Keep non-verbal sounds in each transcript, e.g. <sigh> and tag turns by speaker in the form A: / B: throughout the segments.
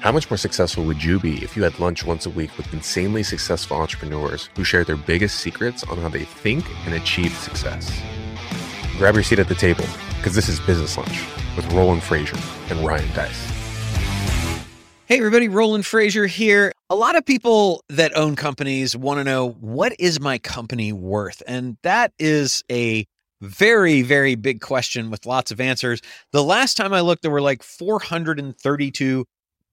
A: How much more successful would you be if you had lunch once a week with insanely successful entrepreneurs who share their biggest secrets on how they think and achieve success? Grab your seat at the table because this is Business Lunch with Roland Frasier and Ryan Deiss.
B: Hey, everybody, Roland Frasier here. A lot of people that own companies want to know what is my company worth? And that is a very, very big question with lots of answers. The last time I looked, there were like 432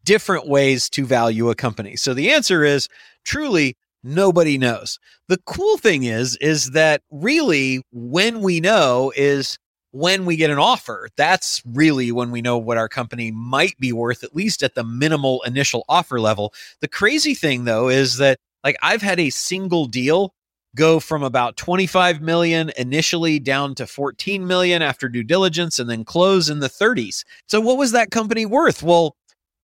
B: different ways to value a company. So the answer is truly nobody knows. The cool thing is is that really when we know is when we get an offer. That's really when we know what our company might be worth at least at the minimal initial offer level. The crazy thing though is that like I've had a single deal go from about 25 million initially down to 14 million after due diligence and then close in the 30s. So what was that company worth? Well,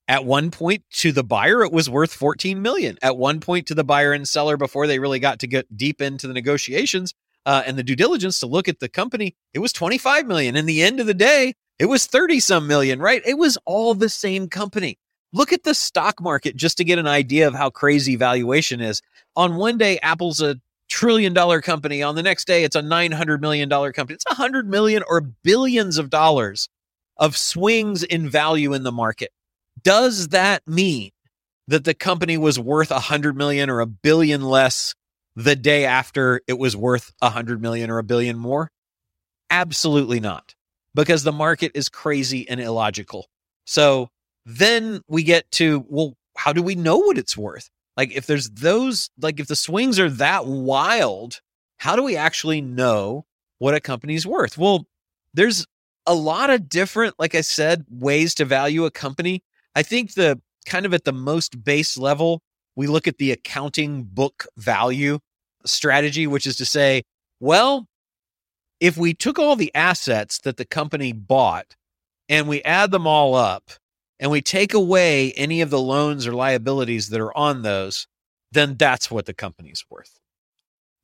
B: at one point to the buyer, it was worth 14 million. At one point to the buyer and seller before they really got to get deep into the negotiations uh, and the due diligence to look at the company, it was 25 million. In the end of the day, it was 30 some million, right? It was all the same company. Look at the stock market just to get an idea of how crazy valuation is. On one day, Apple's a trillion dollar company. On the next day, it's a $900 million company. It's a hundred million or billions of dollars of swings in value in the market. Does that mean that the company was worth a hundred million or a billion less the day after it was worth a hundred million or a billion more? Absolutely not, because the market is crazy and illogical. So then we get to, well, how do we know what it's worth? Like, if there's those, like, if the swings are that wild, how do we actually know what a company's worth? Well, there's a lot of different, like I said, ways to value a company. I think the kind of at the most base level, we look at the accounting book value strategy, which is to say, well, if we took all the assets that the company bought and we add them all up and we take away any of the loans or liabilities that are on those, then that's what the company's worth.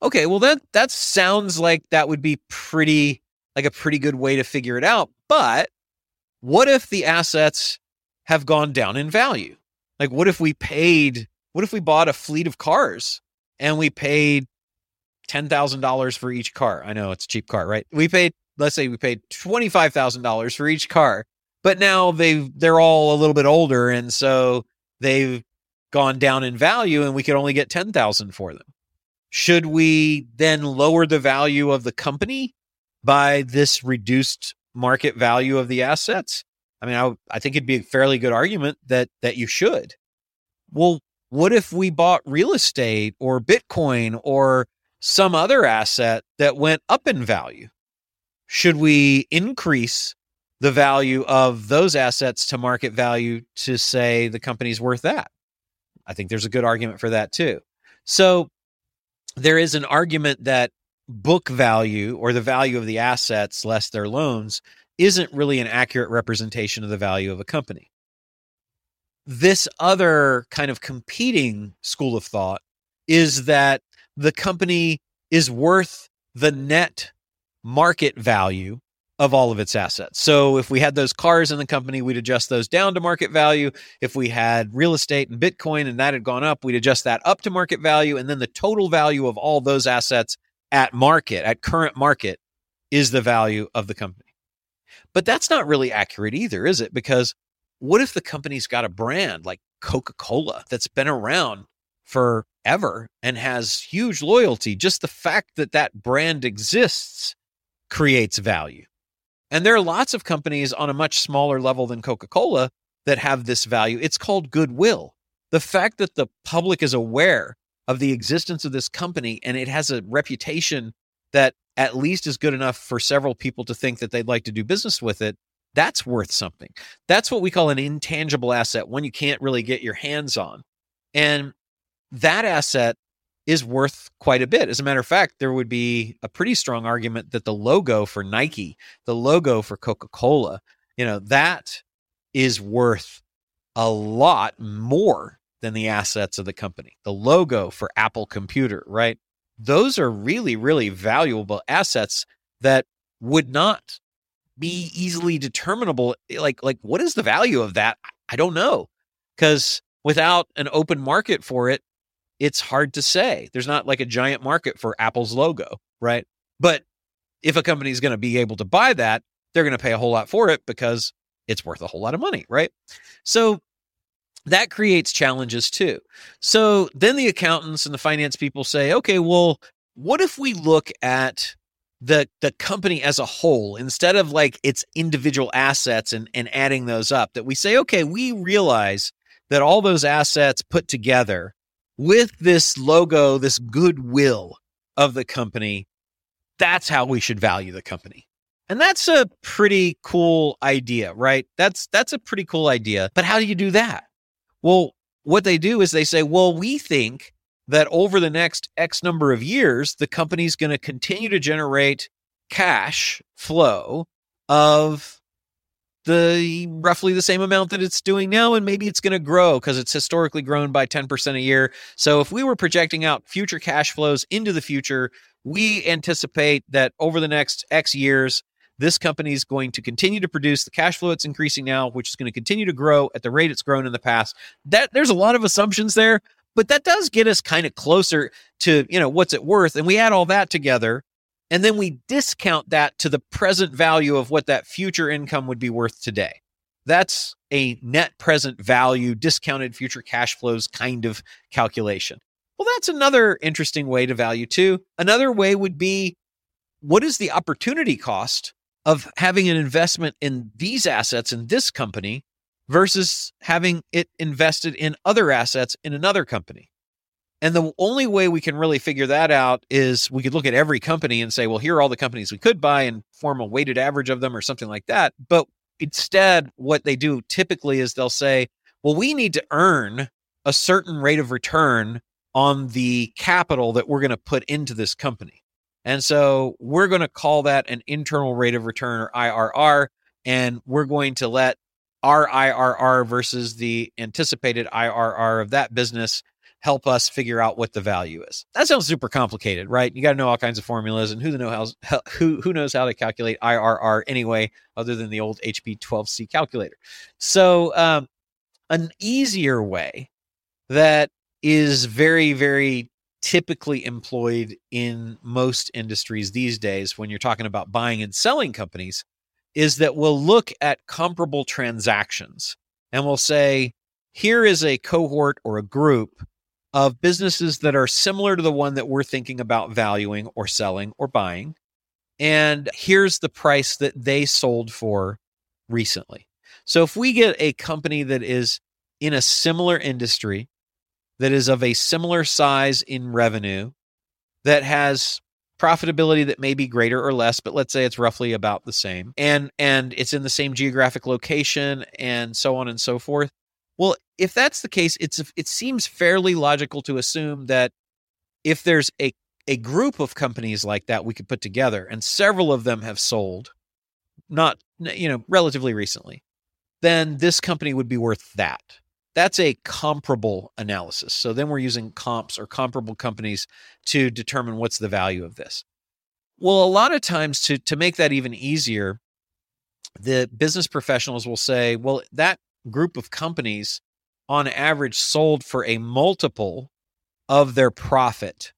B: Okay, well that that sounds like that would be pretty like a pretty good way to figure it out. But what if the assets have gone down in value. Like, what if we paid, what if we bought a fleet of cars and we paid $10,000 for each car? I know it's a cheap car, right? We paid, let's say we paid $25,000 for each car, but now they've, they're all a little bit older. And so they've gone down in value and we could only get 10,000 for them. Should we then lower the value of the company by this reduced market value of the assets? I mean, I, I think it'd be a fairly good argument that that you should. Well, what if we bought real estate or Bitcoin or some other asset that went up in value? Should we increase the value of those assets to market value to say the company's worth that? I think there's a good argument for that too. So there is an argument that book value or the value of the assets less their loans isn't really an accurate representation of the value of a company. This other kind of competing school of thought is that the company is worth the net market value of all of its assets. So if we had those cars in the company, we'd adjust those down to market value. If we had real estate and Bitcoin and that had gone up, we'd adjust that up to market value. And then the total value of all those assets at market, at current market, is the value of the company. But that's not really accurate either, is it? Because what if the company's got a brand like Coca Cola that's been around forever and has huge loyalty? Just the fact that that brand exists creates value. And there are lots of companies on a much smaller level than Coca Cola that have this value. It's called goodwill. The fact that the public is aware of the existence of this company and it has a reputation that at least is good enough for several people to think that they'd like to do business with it, that's worth something. That's what we call an intangible asset, one you can't really get your hands on. And that asset is worth quite a bit. As a matter of fact, there would be a pretty strong argument that the logo for Nike, the logo for Coca Cola, you know, that is worth a lot more than the assets of the company. The logo for Apple Computer, right? Those are really, really valuable assets that would not be easily determinable. Eh, like, like what is the value of that? I don't know. because without an open market for it, it's hard to say. There's not like a giant market for Apple's logo, right? But if a company is going to be able to buy that, they're going to pay a whole lot for it because it's worth a whole lot of money, right? So that creates challenges too. So then the accountants and the finance people say, okay, well, what if we look at the the company as a whole instead of like its individual assets and, and adding those up, that we say, okay, we realize that all those assets put together with this logo, this goodwill of the company, that's how we should value the company. And that's a pretty cool idea, right? That's that's a pretty cool idea. But how do you do that? Well, what they do is they say, well, we think that over the next X number of years, the company's going to continue to generate cash flow of the roughly the same amount that it's doing now and maybe it's going to grow because it's historically grown by 10% a year. So if we were projecting out future cash flows into the future we anticipate that over the next x years this company is going to continue to produce the cash flow it's increasing now, which is going to continue to grow at the rate it's grown in the past. That there's a lot of assumptions there, but that does get us kind of closer to, you know, what's it worth. And we add all that together and then we discount that to the present value of what that future income would be worth today. That's a net present value, discounted future cash flows kind of calculation. Well, that's another interesting way to value too. Another way would be what is the opportunity cost of having an investment in these assets in this company versus having it invested in other assets in another company. And the only way we can really figure that out is we could look at every company and say, well, here are all the companies we could buy and form a weighted average of them or something like that. But instead, what they do typically is they'll say, well, we need to earn a certain rate of return on the capital that we're going to put into this company. And so we're going to call that an internal rate of return or IRR. And we're going to let our IRR versus the anticipated IRR of that business help us figure out what the value is. That sounds super complicated, right? You got to know all kinds of formulas and who knows how <laughs> who who knows how to calculate IRR anyway, other than the old HP 12C calculator. So, um, an easier way that is very very typically employed in most industries these days when you're talking about buying and selling companies is that we'll look at comparable transactions and we'll say, here is a cohort or a group of businesses that are similar to the one that we're thinking about valuing or selling or buying. And here's the price that they sold for recently. So if we get a company that is in a similar industry that is of a similar size in revenue that has profitability that may be greater or less but let's say it's roughly about the same and and it's in the same geographic location and so on and so forth. Well if that's the case it's it seems fairly logical to assume that if there's a a group of companies like that we could put together and several of them have sold not you know relatively recently then this company would be worth that that's a comparable analysis. So then we're using comps or comparable companies to determine what's the value of this. Well, a lot of times to, to make that even easier, the business professionals will say, well, that group of companies on average sold for a multiple of their profit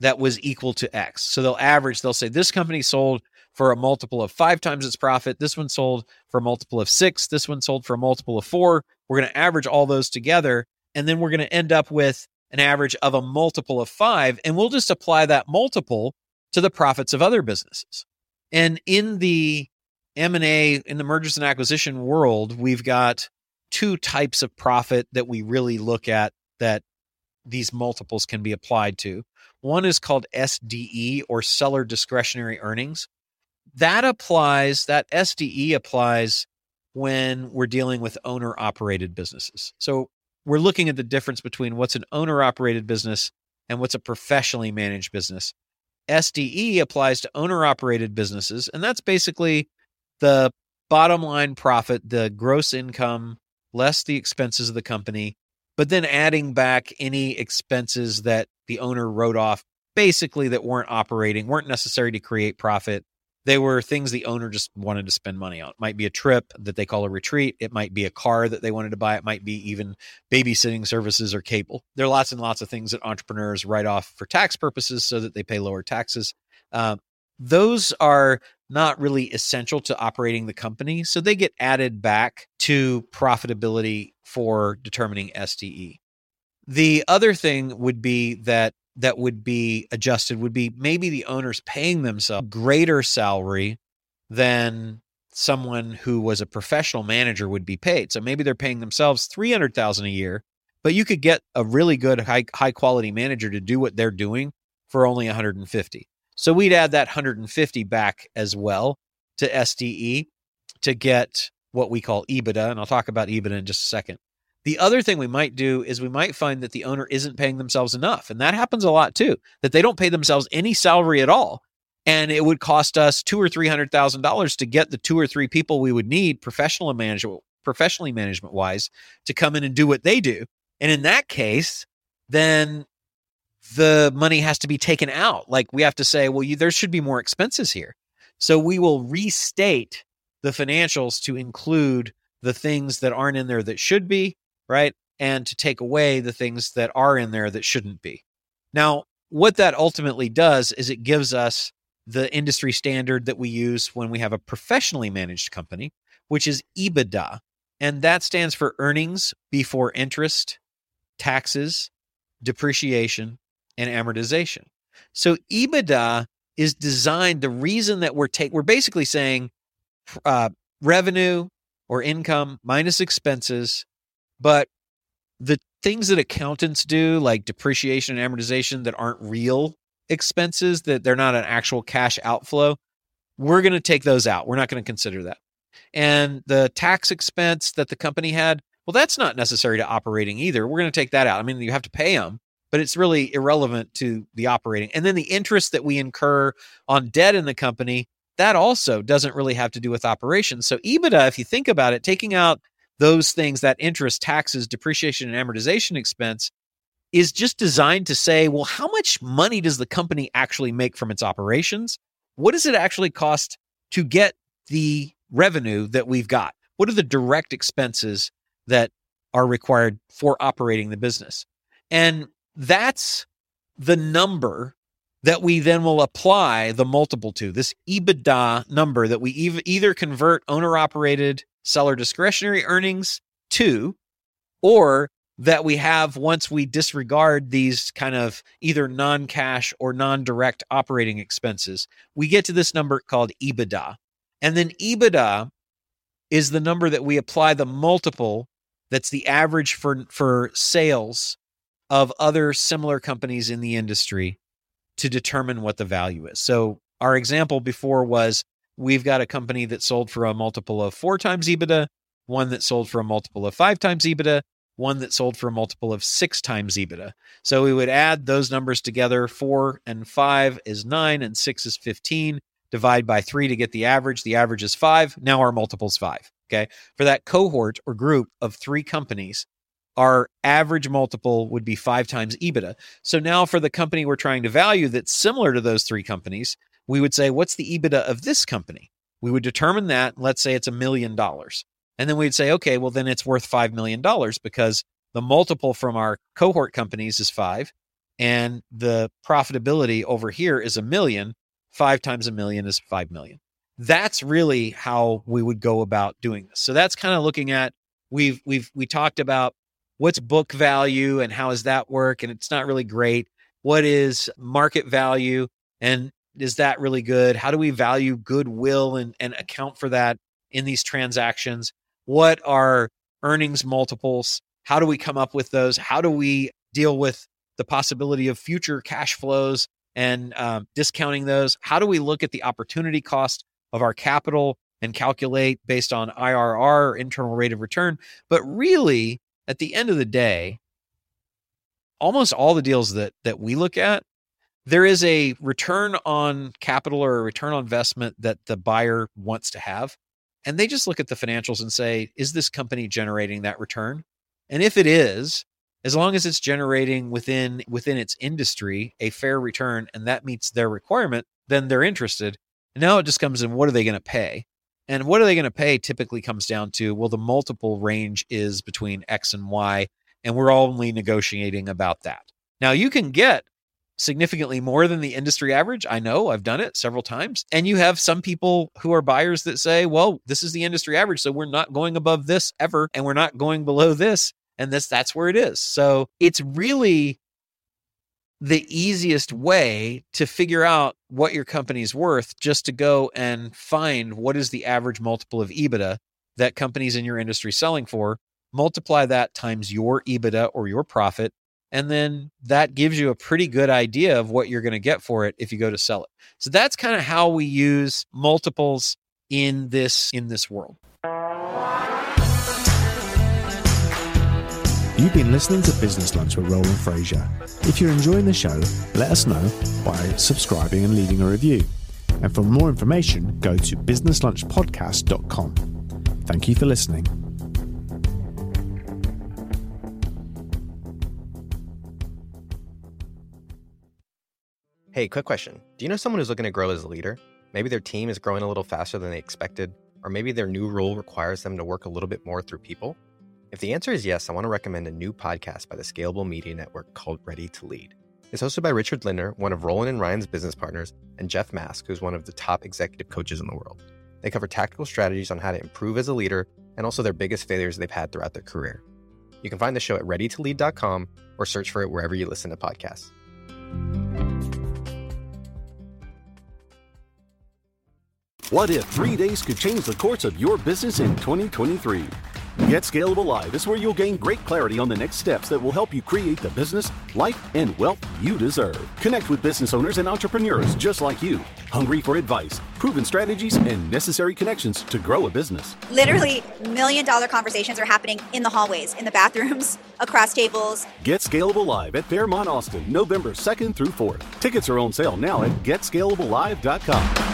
B: that was equal to X. So they'll average, they'll say this company sold for a multiple of five times its profit. This one sold for a multiple of six. This one sold for a multiple of four. We're going to average all those together. And then we're going to end up with an average of a multiple of five. And we'll just apply that multiple to the profits of other businesses. And in the M&A, in the mergers and acquisition world, we've got two types of profit that we really look at that these multiples can be applied to. One is called SDE or seller discretionary earnings that applies, that SDE applies when we're dealing with owner operated businesses. So we're looking at the difference between what's an owner operated business and what's a professionally managed business. SDE applies to owner operated businesses, and that's basically the bottom line profit, the gross income less the expenses of the company, but then adding back any expenses that the owner wrote off, basically that weren't operating, weren't necessary to create profit, They were things the owner just wanted to spend money on. It might be a trip that they call a retreat. It might be a car that they wanted to buy. It might be even babysitting services or cable. There are lots and lots of things that entrepreneurs write off for tax purposes so that they pay lower taxes. Um, those are not really essential to operating the company. So they get added back to profitability for determining SDE. The other thing would be that that would be adjusted would be maybe the owners paying themselves greater salary than someone who was a professional manager would be paid. So maybe they're paying themselves 300,000 a year, but you could get a really good high high quality manager to do what they're doing for only 150. So we'd add that 150 back as well to SDE to get what we call EBITDA. And I'll talk about EBITDA in just a second. The other thing we might do is we might find that the owner isn't paying themselves enough. And that happens a lot too, that they don't pay themselves any salary at all. And it would cost us two or three hundred thousand dollars to get the two or three people we would need professional management professionally management wise to come in and do what they do. And in that case, then the money has to be taken out. Like we have to say, well, you, there should be more expenses here. So we will restate the financials to include the things that aren't in there that should be, right? And to take away the things that are in there that shouldn't be. Now, what that ultimately does is it gives us the industry standard that we use when we have a professionally managed company, which is EBITDA. And that stands for earnings before interest, taxes, depreciation, and amortization. So EBITDA is designed. The reason that we're take we're basically saying uh, revenue or income minus expenses, but the things that accountants do, like depreciation and amortization, that aren't real expenses, that they're not an actual cash outflow, we're going to take those out. We're not going to consider that. And the tax expense that the company had, well, that's not necessary to operating either. We're going to take that out. I mean, you have to pay them, but it's really irrelevant to the operating. And then the interest that we incur on debt in the company, that also doesn't really have to do with operations. So EBITDA, if you think about it, taking out those things, that interest, taxes, depreciation, and amortization expense, is just designed to say, well, how much money does the company actually make from its operations? What does it actually cost to get the revenue that we've got? What are the direct expenses that are required for operating the business? And that's the number that we then will apply the multiple to this EBITDA number that we either convert owner operated seller discretionary earnings to, or that we have once we disregard these kind of either non cash or non direct operating expenses. We get to this number called EBITDA. And then EBITDA is the number that we apply the multiple that's the average for, for sales of other similar companies in the industry to determine what the value is. So, our example before was we've got a company that sold for a multiple of four times EBITDA, one that sold for a multiple of five times EBITDA, one that sold for a multiple of six times EBITDA. So we would add those numbers together. Four and five is nine, and six is 15. Divide by three to get the average. The average is five. Now our multiple is five. Okay. For that cohort or group of three companies, our average multiple would be five times EBITDA. So now for the company we're trying to value that's similar to those three companies, we would say, what's the EBITDA of this company? We would determine that. Let's say it's a million dollars. And then we'd say, okay, well, then it's worth $5 million because the multiple from our cohort companies is five and the profitability over here is a million. Five times a million is 5 million. That's really how we would go about doing this. So that's kind of looking at we've we've we talked about what's book value and how does that work and it's not really great what is market value and is that really good? How do we value goodwill and, and account for that in these transactions? What are earnings multiples? How do we come up with those? How do we deal with the possibility of future cash flows and um, discounting those? How do we look at the opportunity cost of our capital and calculate based on irr internal rate of return? But really at the end of the day, almost all the deals that that we look at, there is a return on capital or a return on investment that the buyer wants to have. And they just look at the financials and say, is this company generating that return? And if it is, as long as it's generating within within its industry a fair return and that meets their requirement, then they're interested. And now it just comes in what are they going to pay? And what are they going to pay typically comes down to, well, the multiple range is between X and Y, and we're only negotiating about that. Now, you can get significantly more than the industry average. I know I've done it several times. And you have some people who are buyers that say, well, this is the industry average. So we're not going above this ever, and we're not going below this. And this, that's where it is. So it's really the easiest way to figure out what your company's worth just to go and find what is the average multiple of EBITDA that companies in your industry selling for, multiply that times your EBITDA or your profit, and then that gives you a pretty good idea of what you're going to get for it if you go to sell it. So that's kind of how we use multiples in this in this world.
C: You've been listening to Business Lunch with Roland Frasier. If you're enjoying the show, let us know by subscribing and leaving a review. And for more information, go to businesslunchpodcast.com. Thank you for listening.
A: Hey, quick question. Do you know someone who's looking to grow as a leader? Maybe their team is growing a little faster than they expected, or maybe their new role requires them to work a little bit more through people? If the answer is yes, I want to recommend a new podcast by the Scalable Media Network called Ready to Lead. It's hosted by Richard Lindner, one of Roland and Ryan's business partners, and Jeff Mask, who's one of the top executive coaches in the world. They cover tactical strategies on how to improve as a leader and also their biggest failures they've had throughout their career. You can find the show at readytolead.com or search for it wherever you listen to podcasts.
D: What if three days could change the course of your business in 2023? Get Scalable Live is where you'll gain great clarity on the next steps that will help you create the business, life, and wealth you deserve. Connect with business owners and entrepreneurs just like you, hungry for advice, proven strategies, and necessary connections to grow a business.
E: Literally, million dollar conversations are happening in the hallways, in the bathrooms, <laughs> across tables.
D: Get Scalable Live at Fairmont Austin, November 2nd through 4th. Tickets are on sale now at getscalablelive.com.